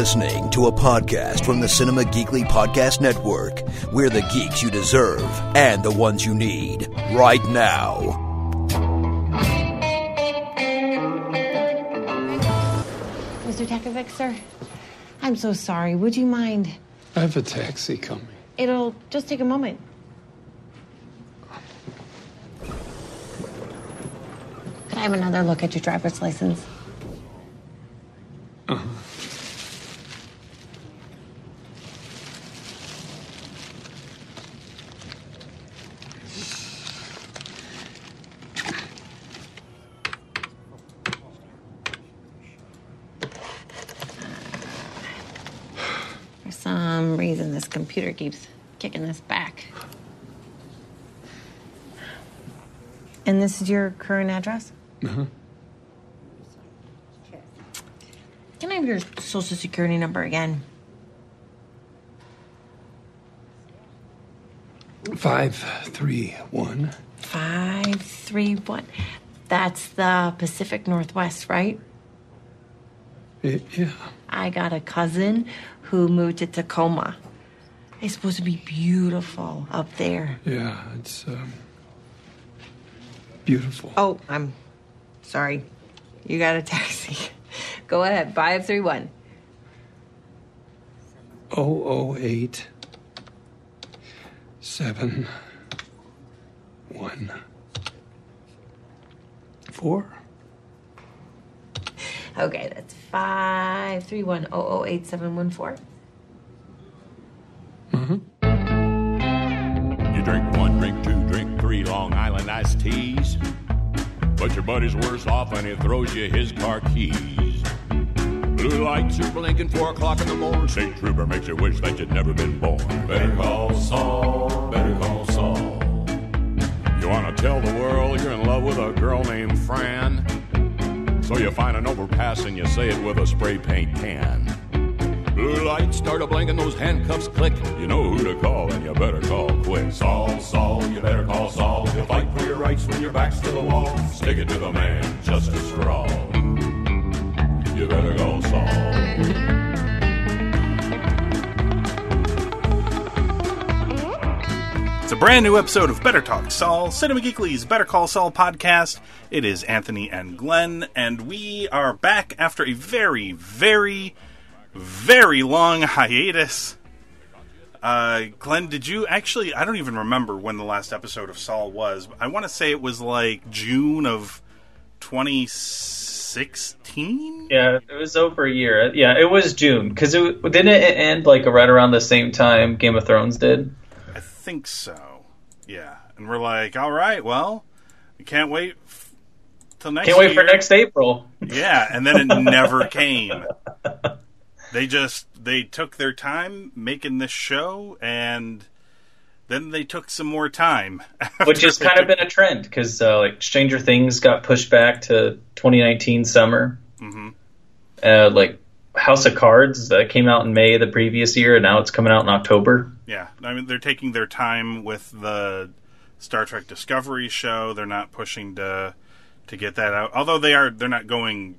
listening to a podcast from the Cinema Geekly Podcast Network. We're the geeks you deserve and the ones you need right now. Mr. Takavic, sir, I'm so sorry. Would you mind? I have a taxi coming. It'll just take a moment. Could I have another look at your driver's license? For some reason, this computer keeps kicking this back. And this is your current address? Uh-huh. Can I have your social security number again? Five, three, one. Five, three, one. That's the Pacific Northwest, right? Y- Yeah. I got a cousin who moved to Tacoma. It's supposed to be beautiful up there. Yeah, it's um, beautiful. Oh, I'm sorry. You got a taxi. Go ahead. Five, three, one. Oh, oh, eight, seven, one, four. Okay, that's five, three, one, oh, oh, eight, seven, one, four. You drink one, drink two, drink three Long Island iced teas. But your buddy's worse off and he throws you his car keys. Blue lights are blinking four o'clock in the morning. St. Trooper makes you wish that you'd never been born. Better call Saul, better call Saul. You want to tell the world you're in love with a girl named Fran? So you find an overpass and you say it with a spray paint can. Blue lights start a blinking, those handcuffs click. You know who to call, and you better call quick. Saul, Saul, you better call Saul. He'll fight for your rights when your back's to the wall. Stick it to the man, justice for all. You better call Saul. It's a brand new episode of Better Talk Saul, Cinema Geekly's Better Call Saul podcast. It is Anthony and Glenn, and we are back after a very, very, very long hiatus. Uh, Glenn, did you actually? I don't even remember when the last episode of Saul was. I want to say it was like June of 2016. Yeah, it was over a year. Yeah, it was June because it didn't it end like right around the same time Game of Thrones did. I think so. Yeah, and we're like, all right, well, we can't wait till next. Can't wait for next April. Yeah, and then it never came. They just they took their time making this show, and then they took some more time, Which has kind of been a trend because uh, like Stranger Things got pushed back to 2019 summer. Mm-hmm. Uh, like House of Cards that came out in May the previous year, and now it's coming out in October. Yeah, I mean they're taking their time with the Star Trek Discovery show. They're not pushing to to get that out. Although they are, they're not going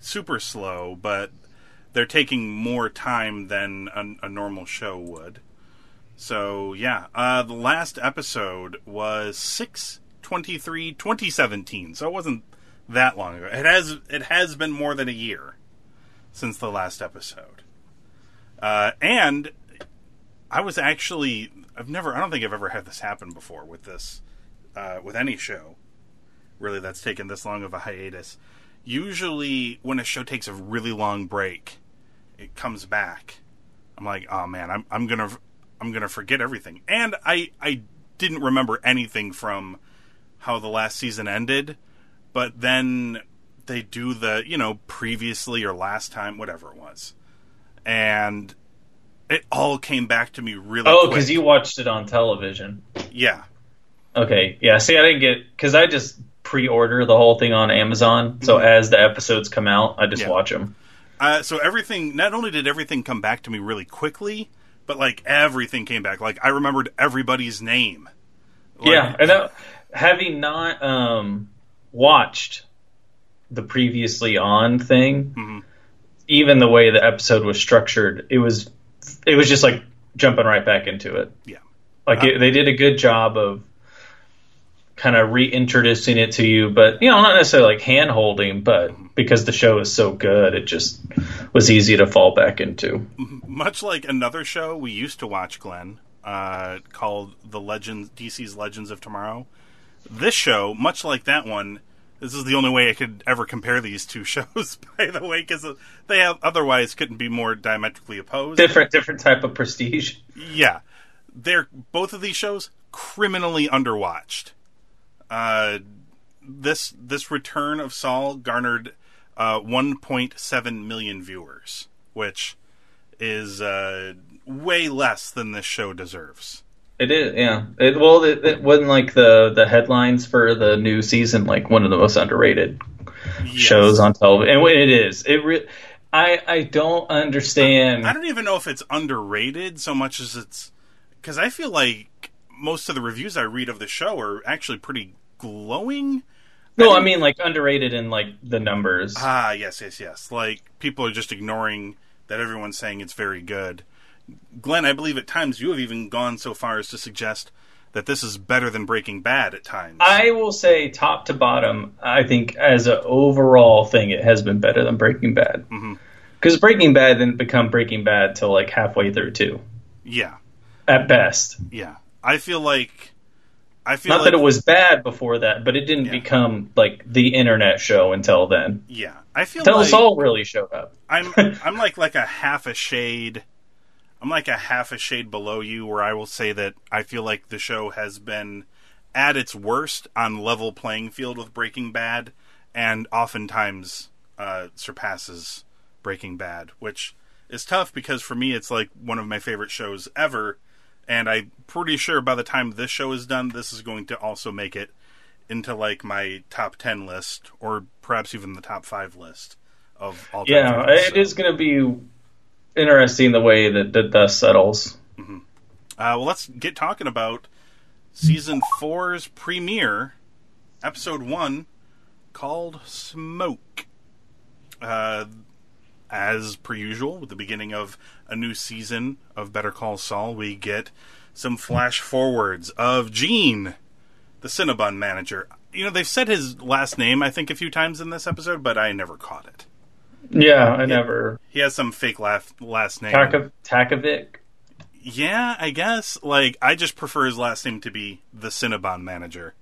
super slow, but they're taking more time than a, a normal show would. So yeah, uh, the last episode was six twenty three twenty seventeen. So it wasn't that long ago. It has it has been more than a year since the last episode. Uh, and I was actually I've never I don't think I've ever had this happen before with this uh, with any show really that's taken this long of a hiatus. Usually when a show takes a really long break, it comes back. I'm like, oh man, I'm I'm gonna I'm gonna forget everything, and I I didn't remember anything from how the last season ended, but then they do the you know previously or last time whatever it was, and it all came back to me really. Oh, because you watched it on television. yeah Okay, yeah. See, I didn't get because I just pre-order the whole thing on Amazon. So as the episodes come out, I just Mm-hmm. Yeah. watch them. Uh, so everything, not only did everything come back to me really quickly, but like everything came back. Like I remembered everybody's name. Like, yeah, and that, having not um, watched the previously on thing, Mm-hmm. even the way the episode was structured, it was it was just like jumping right back into it. Yeah. Like it, they did a good job of kind of reintroducing it to you, but you know, not necessarily like hand holding, but because the show is so good, it just was easy to fall back into. Much like another show we used to watch, Glenn, uh, called the Legends DC's Legends of Tomorrow. This show, much like that one, this is the only way I could ever compare these two shows. By the way, because they have otherwise couldn't be more diametrically opposed. Different, different type of prestige. Yeah, they're both of these shows criminally underwatched. Uh, this this return of Saul garnered uh, 1.7 million viewers, which is uh, way less than this show deserves. It is, yeah. It, well, it, it wasn't like the the headlines for the new season, like one of the most underrated Yes. shows on television, and it is. It re- I I don't understand. I don't even know if it's underrated so much as it's because I feel like most of the reviews I read of the show are actually pretty glowing. No, I didn't- mean like underrated in like the numbers. Ah, yes, yes, yes. Like people are just ignoring that everyone's saying it's very good. Glenn, I believe at times you have even gone so far as to suggest that this is better than Breaking Bad at times. I will say top to bottom, I think as an overall thing, it has been better than Breaking Bad. Because Breaking Bad didn't become Breaking Bad till like halfway through too, yeah, at best. yeah. I feel like I feel Not like that it was bad before that, but it didn't Yeah. become like the internet show until then. yeah. I feel Until like Saul really showed up. I'm I'm like like a half a shade. I'm like a half a shade below you, where I will say that I feel like the show has been at its worst on level playing field with Breaking Bad, and oftentimes uh, surpasses Breaking Bad, which is tough because for me it's like one of my favorite shows ever, and I'm pretty sure by the time this show is done, this is going to also make it into like my top ten list, or perhaps even the top five list of all. time Yeah, it so. is going to be interesting the way that the dust settles. Uh, well, let's get talking about season four's premiere, episode one, called Smoke. Uh, as per usual, with the beginning of a new season of Better Call Saul, we get some flash forwards of Gene, the Cinnabon manager. You know, they've said his last name, I think, a few times in this episode, but I never caught it. Yeah, I never. He has some fake laf- last name. Taka- Takavic. Yeah, I guess. Like, I just prefer his last name to be the Cinnabon manager,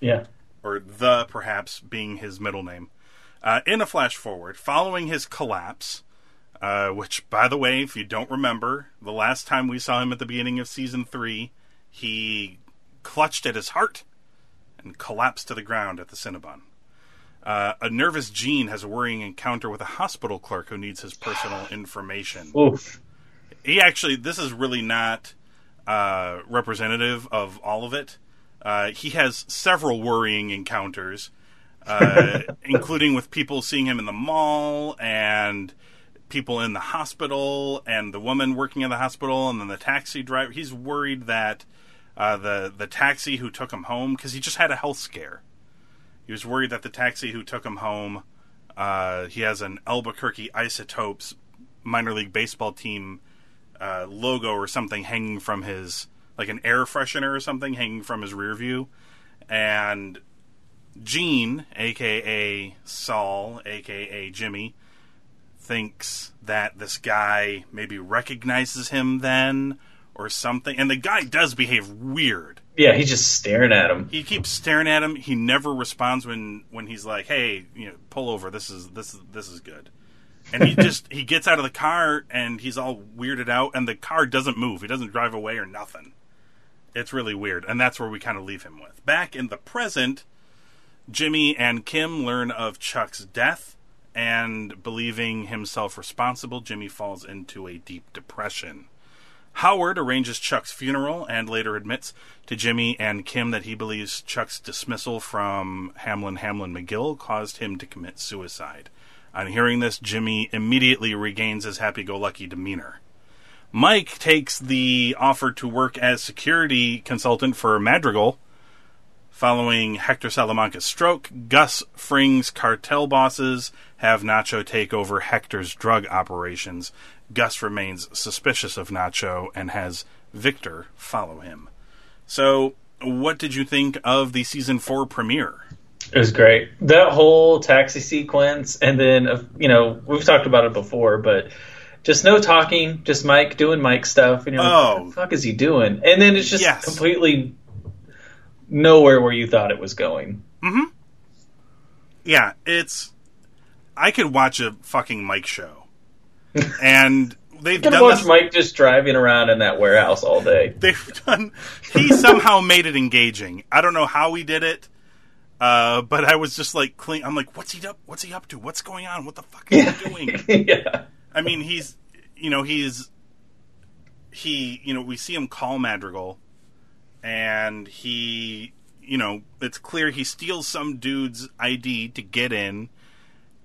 Yeah. or the perhaps being his middle name. Uh, in a flash forward, following his collapse, uh, which, by the way, if you don't remember, the last time we saw him at the beginning of season three, he clutched at his heart and collapsed to the ground at the Cinnabon. Uh, a nervous Gene has a worrying encounter with a hospital clerk who needs his personal information Oof. he actually this is really not uh, representative of all of it. Uh, he has several worrying encounters, uh, including with people seeing him in the mall and people in the hospital and the woman working in the hospital and then the taxi driver. He's worried that uh, the the taxi who took him home because he just had a health scare. He was worried that the taxi who took him home, uh, he has an Albuquerque Isotopes minor league baseball team uh, logo or something hanging from his like an air freshener or something hanging from his rear view and Gene aka Saul aka Jimmy thinks that this guy maybe recognizes him then or something. And the guy does behave weird. Yeah, he's just staring at him. he keeps staring at him. He never responds when when he's like hey you know pull over. This is this is this is good. And he just he gets out of the car and he's all weirded out and the car doesn't move. He doesn't drive away or nothing. It's really weird. And that's where we kind of leave him with. Back in the present jimmy and kim learn of chuck's death and believing himself responsible jimmy falls into a deep depression Howard arranges Chuck's funeral and later admits to Jimmy and Kim that he believes Chuck's dismissal from Hamlin Hamlin McGill caused him to commit suicide. On hearing this, Jimmy immediately regains his happy go lucky demeanor. Mike takes the offer to work as security consultant for Madrigal Following Hector Salamanca's stroke, Gus Fring's cartel bosses have Nacho take over Hector's drug operations. Gus remains suspicious of Nacho and has Victor follow him. So, what did you think of the season four premiere? It was great. That whole taxi sequence, and then uh, you know we've talked about it before, but just no talking, just Mike doing Mike stuff, and you're like, Oh. what the fuck is he doing? And then it's just Yes. completely nowhere where you thought it was going. Mm-hmm. Yeah, it's. I could watch a fucking Mike show, and they've You could done watch this- Mike just driving around in that warehouse all day. they've done. He somehow made it engaging. I don't know how he did it, uh, but I was just like, clean, I'm like, what's he up? What's he up to? What's going on? What the fuck is he doing? yeah. I mean, he's, you know, he's, he, you know, we see him call Madrigal, and he, you know, it's clear he steals some dude's ID to get in,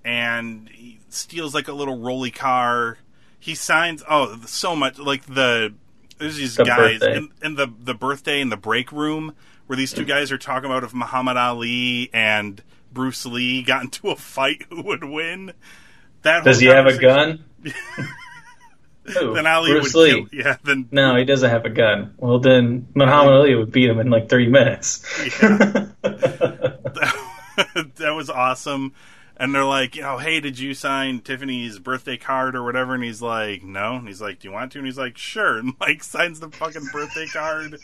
and he steals like a little rolly car. He signs, oh, so much like the there's these The guys birthday. in, in the the birthday in the break room where these two mm. guys are talking about if Muhammad Ali and Bruce Lee got into a fight, who would win. That Does he have a gun? Who? Then Ali Bruce would Lee. kill. Yeah, then No, he doesn't have a gun. Well, then Muhammad Ali would beat him in like three minutes. that was awesome. And they're like, you know, hey, did you sign Tiffany's birthday card or whatever? And he's like, no. And he's like, do you want to? And he's like, sure. And Mike signs the fucking birthday card.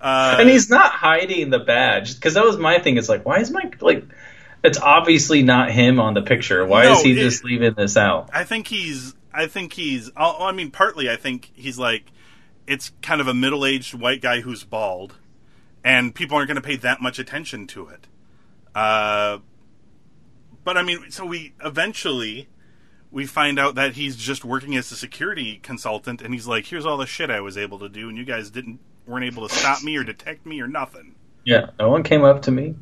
Uh, and he's not hiding the badge because that was my thing. It's like, why is Mike like? It's obviously not him on the picture. Why No, is he it- just leaving this out? I think he's. I think he's. oh, I mean, partly, I think he's like. It's kind of a middle-aged white guy who's bald, and people aren't going to pay that much attention to it. Uh, but I mean, so we eventually we find out that he's just working as a security consultant, and he's like, "Here's all the shit I was able to do, and you guys didn't weren't able to stop me or detect me or nothing." Yeah, no one came up to me.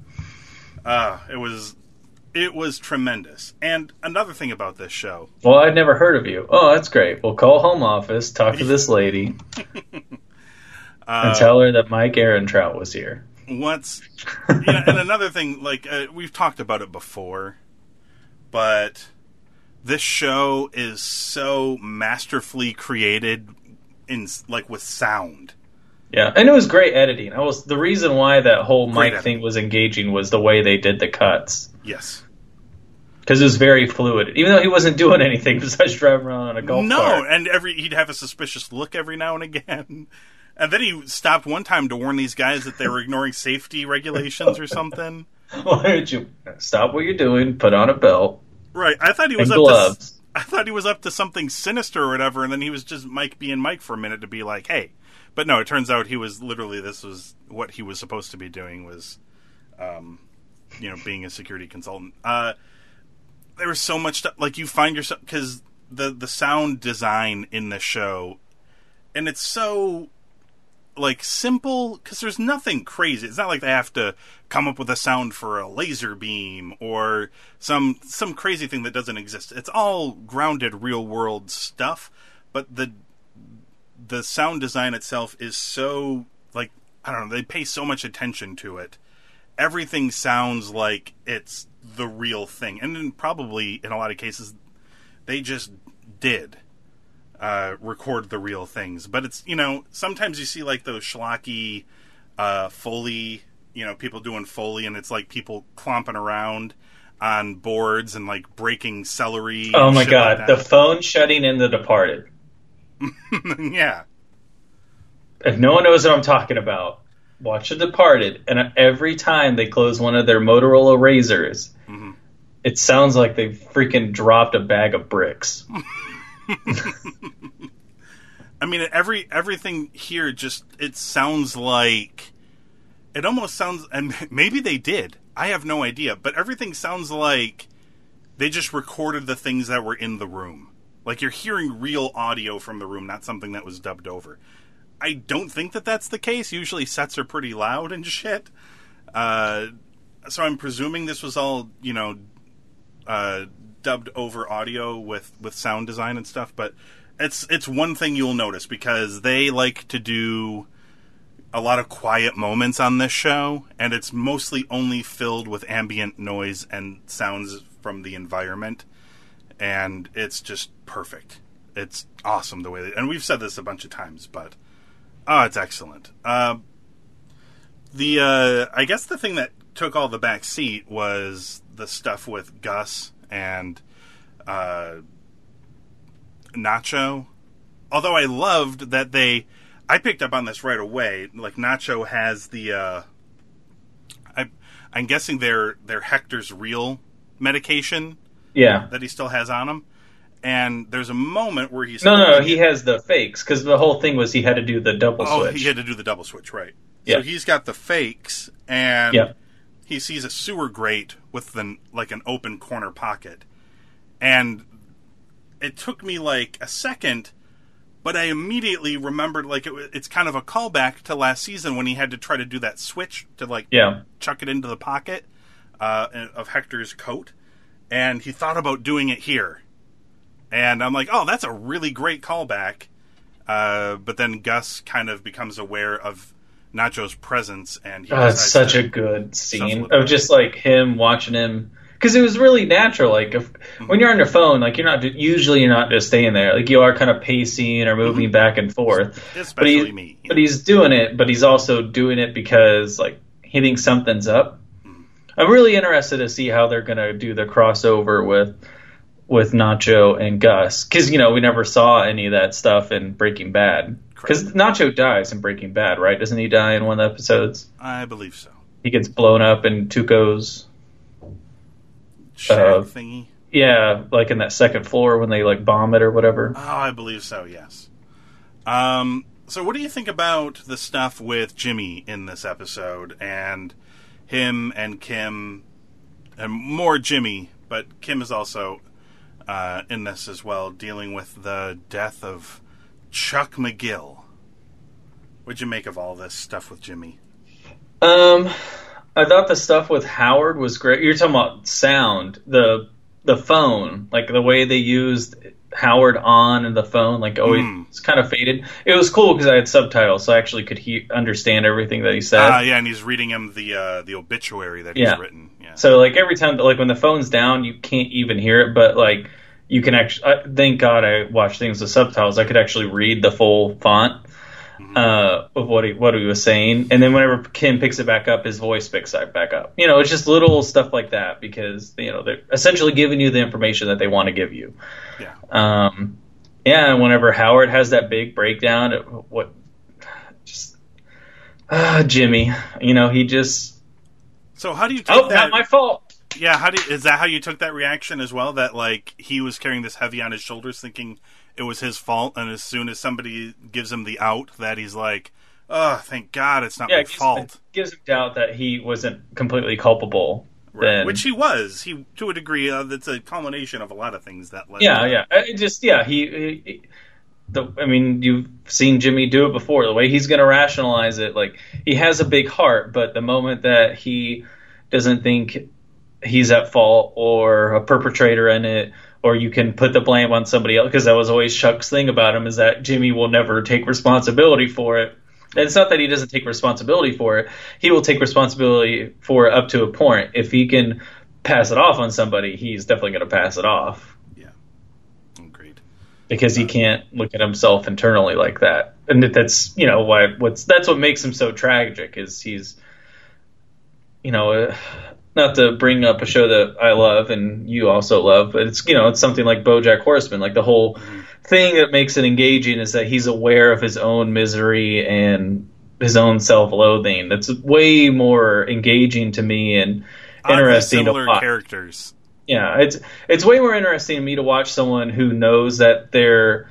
Uh, it was it was tremendous. And another thing about this show, Well, I'd never heard of you. Oh, that's great. We'll call home office, talk to this lady, and tell her that Mike Ehrmantraut was here. what's yeah, and another thing like uh, we've talked about it before but this show is so masterfully created in like with sound Yeah, and it was great editing. I was the reason why that whole Mike thing was engaging was the way they did the cuts yes because it was very fluid. Even though he wasn't doing anything besides driving around on a golf no cart. No, and every he'd have a suspicious look every now and again and then he stopped one time to warn these guys that they were ignoring safety regulations or something Why don't you stop what you're doing? Put on a belt right i thought he was up to gloves. I thought he was up to something sinister or whatever, and then he was just Mike being Mike for a minute to be like, "Hey," but no, it turns out he was literally this was what he was supposed to be doing was, um, you know, being a security consultant. Uh, there was so much stuff like you find yourself because the the sound design in the show, and it's so like simple because there's nothing crazy. It's not like they have to come up with a sound for a laser beam or some some crazy thing that doesn't exist. It's all grounded real world stuff, but the the sound design itself is so like I don't know, they pay so much attention to it. Everything sounds like it's the real thing. And then probably in a lot of cases they just did uh, record the real things. But it's you know sometimes you see like those schlocky uh, foley, you know, people doing foley, and it's like people clomping around on boards and like breaking celery. Oh my god, like the phone shutting in The Departed. yeah, If no one knows what I'm talking about, watch The Departed, and every time they close one of their Motorola razors, Mm-hmm. it sounds like they freaking dropped a bag of bricks. I mean every everything here just it sounds like it almost sounds and maybe they did. I have no idea, but everything sounds like they just recorded the things that were in the room. Like you're hearing real audio from the room, not something that was dubbed over. I don't think that that's the case. Usually sets are pretty loud and shit. Uh, so I'm presuming this was all, you know, uh, dubbed over audio with, with sound design and stuff. But it's it's one thing you'll notice because they like to do a lot of quiet moments on this show, and it's mostly only filled with ambient noise and sounds from the environment, and it's just perfect. It's awesome the way they, and we've said this a bunch of times, but oh, it's excellent. Uh, the uh, I guess the thing that took all the back seat was the stuff with Gus and uh, Nacho. Although I loved that they, I picked up on this right away. Like Nacho has the, uh, I, I'm guessing they're they're Hector's real medication Yeah. that he still has on him. And there's a moment where he's No, no, he has the fakes because the whole thing was he had to do the double switch. Oh, switch. he had to do the double switch, right? Yeah. So he's got the fakes, and Yeah. he sees a sewer grate with an like an open corner pocket, and it took me like a second, but I immediately remembered like it, it's kind of a callback to last season when he had to try to do that switch to like Yeah. chuck it into the pocket uh, of Hector's coat, and he thought about doing it here, and I'm like, oh, that's a really great callback. Uh, but then Gus kind of becomes aware of Nacho's presence, and he Oh, it's such a good scene of just like him watching him because it was really natural. Like if, mm-hmm. when you're on your phone, like you're not usually you're not just staying there. Like you are kind of pacing or moving mm-hmm. back and forth. but especially he, me. But he's doing it. But he's also doing it because like he thinks something's up. Mm-hmm. I'm really interested to see how they're gonna do the crossover with with Nacho and Gus because you know we never saw any of that stuff in Breaking Bad. Because Nacho dies in Breaking Bad, right? Doesn't he die in one of the episodes? I believe so. he gets blown up in Tuco's Shag Uh, thingy. yeah, like in that second floor when they like bomb it or whatever. Oh, I believe so. Yes. Um. So, what do you think about the stuff with Jimmy in this episode and him and Kim, and more Jimmy, but Kim is also uh, in this as well, dealing with the death of Chuck McGill. What'd you make of all this stuff with Jimmy? Um, I thought the stuff with Howard was great. You're talking about sound, the the phone, like the way they used Howard on and the phone, like always Mm. it's kind of faded. It was cool because I had subtitles, so I actually could he- understand everything that he said. Ah, yeah, and he's reading him the uh, the obituary that Yeah. he's written. Yeah. So like every time, like when the phone's down, you can't even hear it, but like you can actually. I, thank God I watched things with subtitles. I could actually read the full font uh, of what he what he was saying, and then whenever Kim picks it back up, his voice picks it back up. You know, it's just little stuff like that because you know they're essentially giving you the information that they want to give you. yeah. Um, yeah, and whenever Howard has that big breakdown, it, what just ah Jimmy, you know, he just So, how do you take oh that? not my fault. Yeah, how do you, is that how you took that reaction as well? That like he was carrying this heavy on his shoulders, thinking it was his fault, and as soon as somebody gives him the out, that he's like, "Oh, thank God, it's not yeah, my it gives, fault." it gives him doubt that he wasn't completely culpable. Then, Which he was. He to a degree. Uh, that's a culmination of a lot of things that led. yeah, yeah, it just yeah, he, he- the I mean, you've seen Jimmy do it before. The way he's going to rationalize it, like he has a big heart, but the moment that he doesn't think he's at fault or a perpetrator in it, or you can put the blame on somebody else, because that was always Chuck's thing about him is that Jimmy will never take responsibility for it. And it's not that he doesn't take responsibility for it; he will take responsibility for it up to a point. If he can pass it off on somebody, he's definitely going to pass it off Yeah, oh, agreed. because he uh, can't look at himself internally like that. And that's you know why what's that's what makes him so tragic is he's you know uh, not to bring up a show that I love and you also love, but it's you know it's something like BoJack Horseman. Like the whole thing that makes it engaging is that he's aware of his own misery and his own self-loathing. That's way more engaging to me and Oddly interesting to similar watch. characters. Yeah, it's it's way more interesting to me to watch someone who knows that they're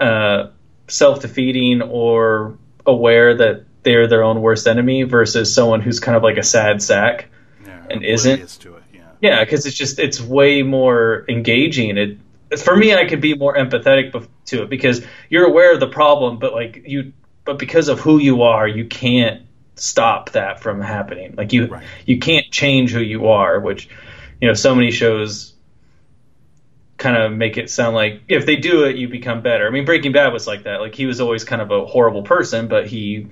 uh, self defeating or aware that they're their own worst enemy versus someone who's kind of like a sad sack. Yeah, And isn't- it. Yeah. Yeah, because it's just it's way more engaging. It for me, I could be more empathetic to it because you're aware of the problem, but like you, but because of who you are, you can't stop that from happening. Like you, Right. you can't change who you are, which you know so many shows kind of make it sound like if they do it, you become better. I mean, Breaking Bad was like that. Like he was always kind of a horrible person, but he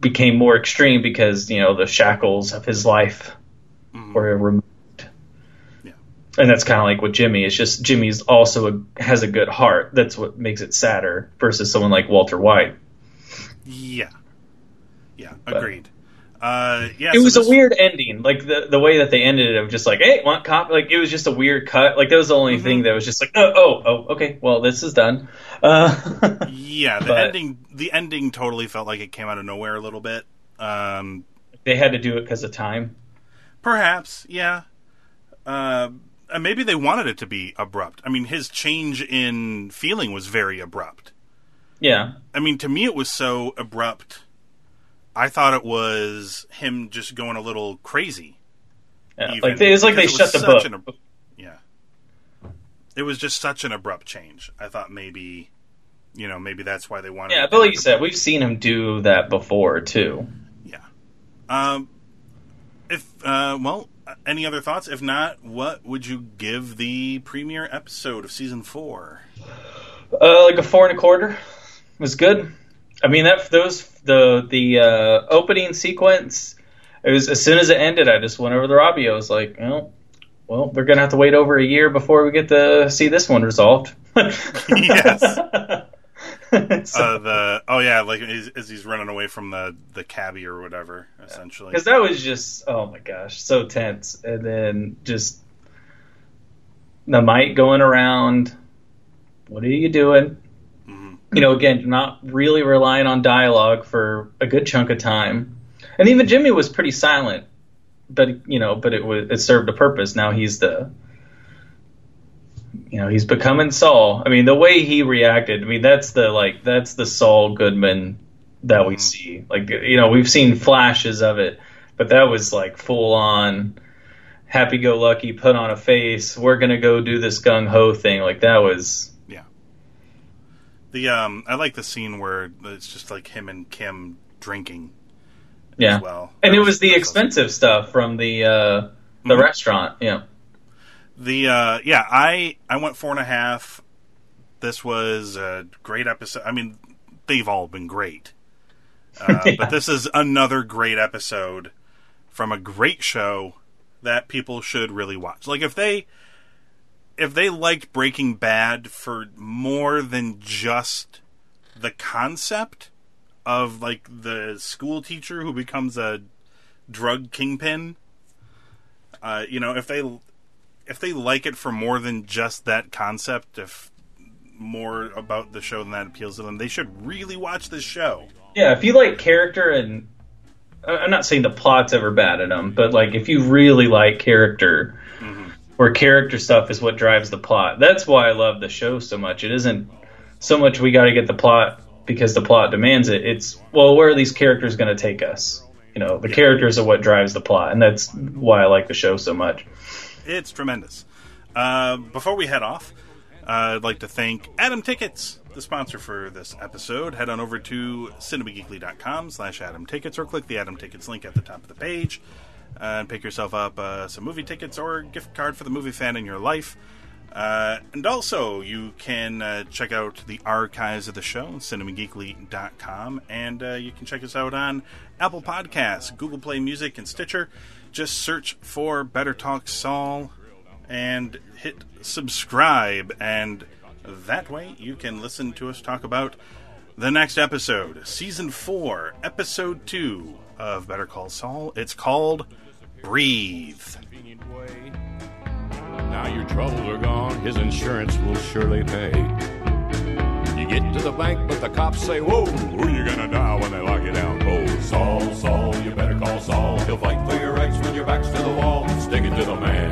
became more extreme because you know the shackles of his life mm-hmm. were removed. Yeah. And that's kind of like with Jimmy. It's just Jimmy's also a, has a good heart. That's what makes it sadder versus someone like Walter White. Yeah. Yeah, agreed. Uh, yeah, it so was this- a weird ending, like the the way that they ended it of just like, hey, want cop? Like it was just a weird cut. Like that was the only Mm-hmm. thing that was just like, oh, oh, oh, okay, well, this is done. Uh, Yeah, the but- ending. The ending totally felt like it came out of nowhere a little bit. Um, they had to do it because of time. perhaps, yeah. Uh, maybe they wanted it to be abrupt. I mean, his change in feeling was very abrupt. Yeah, I mean, to me, it was so abrupt. I thought it was him just going a little crazy. yeah. Even, like they, it's like they it shut the book. an yeah. It was just such an abrupt change. I thought maybe, you know, maybe that's why they wanted. yeah, but like you said, we've seen him do that before too. Yeah. Um, if uh, well, any other thoughts? If not, what would you give the premiere episode of season four? Uh, like a four and a quarter It was good. I mean that those the the uh, opening sequence. It was as soon as it ended, I just went over the Robbie. I was like, well, well, we're gonna have to wait over a year before we get to see this one resolved. Yes. So- Uh, the oh yeah, like as, as he's running away from the the cabbie or whatever, essentially. because that was just oh my gosh so tense and then just the mic going around what are you doing you know again not really relying on dialogue for a good chunk of time. And even jimmy was pretty silent but you know but it was it served a purpose. Now he's the you know he's becoming saul. I mean the way he reacted i mean that's the like that's the saul goodman that we mm-hmm. see. Like you know we've seen flashes of it but that was like full on happy go lucky put on a face we're gonna go do this gung ho thing. Like that was. The um, I like the scene where it's just like him and Kim drinking. yeah As well. and it was- the expensive stuff from the uh the Mhm. restaurant yeah The uh, yeah, I I went four and a half. This was a great episode. I mean, they've all been great, uh, Yeah. but this is another great episode from a great show that people should really watch. Like if they if they liked Breaking Bad for more than just the concept of like the school teacher who becomes a drug kingpin, uh, you know, if they if they like it for more than just that concept, if more about the show than that appeals to them, they should really watch this show. yeah if you like character and i'm not saying the plot's ever bad in them but like if you really like character where character stuff is what drives the plot. That's why i love the show so much. It isn't so much we got to get the plot because the plot demands it. It's well where are these characters going to take us? You know the characters are what drives the plot and that's why i like the show so much. It's tremendous. Uh, before we head off, uh, I'd like to thank Atom Tickets, the sponsor for this episode. Head on over to cinemageekly.com slash Atom Tickets or click the Atom Tickets link at the top of the page and pick yourself up uh, some movie tickets or a gift card for the movie fan in your life. Uh, and also, you can uh, check out the archives of the show, cinemageekly.com, and uh, you can check us out on Apple Podcasts, Google Play Music, and Stitcher. Just search for Better Talk Saul and hit subscribe, and that way you can listen to us talk about the next episode, Season 4, Episode 2 of Better Call Saul. It's called Breathe. Now your troubles are gone, his insurance will surely pay. You get to the bank, but the cops say, Whoa, who you gonna die when they lock you down cold? Saul, Saul, you better call Saul. He'll fight for your rights when your back's to the wall. Stick it to the man.